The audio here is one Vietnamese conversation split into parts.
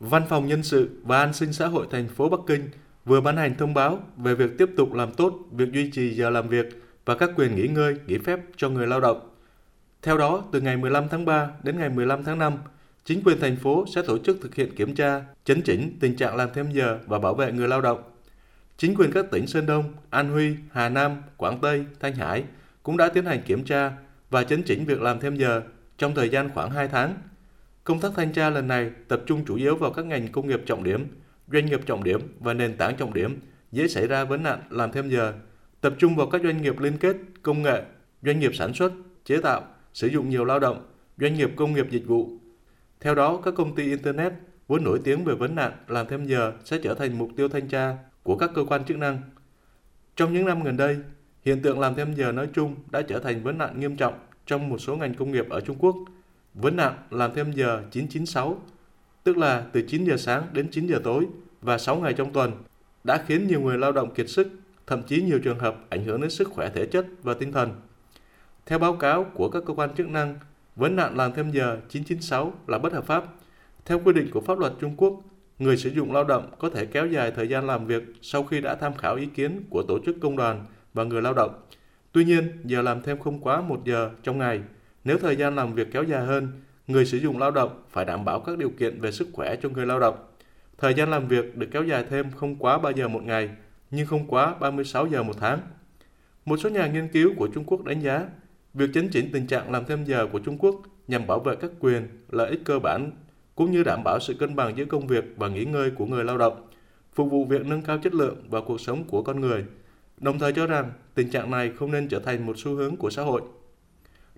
Văn phòng Nhân sự và An sinh xã hội thành phố Bắc Kinh vừa ban hành thông báo về việc tiếp tục làm tốt việc duy trì giờ làm việc và các quyền nghỉ ngơi, nghỉ phép cho người lao động. Theo đó, từ ngày 15 tháng 3 đến ngày 15 tháng 5, chính quyền thành phố sẽ tổ chức thực hiện kiểm tra, chấn chỉnh tình trạng làm thêm giờ và bảo vệ người lao động. Chính quyền các tỉnh Sơn Đông, An Huy, Hà Nam, Quảng Tây, Thanh Hải cũng đã tiến hành kiểm tra và chấn chỉnh việc làm thêm giờ trong thời gian khoảng 2 tháng. Công tác thanh tra lần này tập trung chủ yếu vào các ngành công nghiệp trọng điểm, doanh nghiệp trọng điểm và nền tảng trọng điểm dễ xảy ra vấn nạn làm thêm giờ, tập trung vào các doanh nghiệp liên kết, công nghệ, doanh nghiệp sản xuất, chế tạo, sử dụng nhiều lao động, doanh nghiệp công nghiệp dịch vụ. Theo đó, các công ty Internet vốn nổi tiếng về vấn nạn làm thêm giờ sẽ trở thành mục tiêu thanh tra của các cơ quan chức năng. Trong những năm gần đây, hiện tượng làm thêm giờ nói chung đã trở thành vấn nạn nghiêm trọng trong một số ngành công nghiệp ở Trung Quốc. Vấn nạn làm thêm giờ 996, tức là từ 9 giờ sáng đến 9 giờ tối và 6 ngày trong tuần, đã khiến nhiều người lao động kiệt sức, thậm chí nhiều trường hợp ảnh hưởng đến sức khỏe thể chất và tinh thần. Theo báo cáo của các cơ quan chức năng, vấn nạn làm thêm giờ 996 là bất hợp pháp. Theo quy định của pháp luật Trung Quốc, người sử dụng lao động có thể kéo dài thời gian làm việc sau khi đã tham khảo ý kiến của tổ chức công đoàn và người lao động. Tuy nhiên, giờ làm thêm không quá một giờ trong ngày. Nếu thời gian làm việc kéo dài hơn, người sử dụng lao động phải đảm bảo các điều kiện về sức khỏe cho người lao động. Thời gian làm việc được kéo dài thêm không quá 3 giờ một ngày, nhưng không quá 36 giờ một tháng. Một số nhà nghiên cứu của Trung Quốc đánh giá, việc chấn chỉnh tình trạng làm thêm giờ của Trung Quốc nhằm bảo vệ các quyền, lợi ích cơ bản cũng như đảm bảo sự cân bằng giữa công việc và nghỉ ngơi của người lao động, phục vụ việc nâng cao chất lượng và cuộc sống của con người. Đồng thời cho rằng tình trạng này không nên trở thành một xu hướng của xã hội.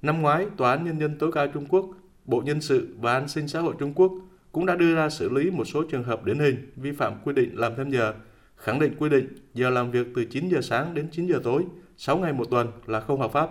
Năm ngoái, Tòa án Nhân dân tối cao Trung Quốc, Bộ Nhân sự và An sinh xã hội Trung Quốc cũng đã đưa ra xử lý một số trường hợp điển hình vi phạm quy định làm thêm giờ, khẳng định quy định giờ làm việc từ 9 giờ sáng đến 9 giờ tối, 6 ngày một tuần là không hợp pháp.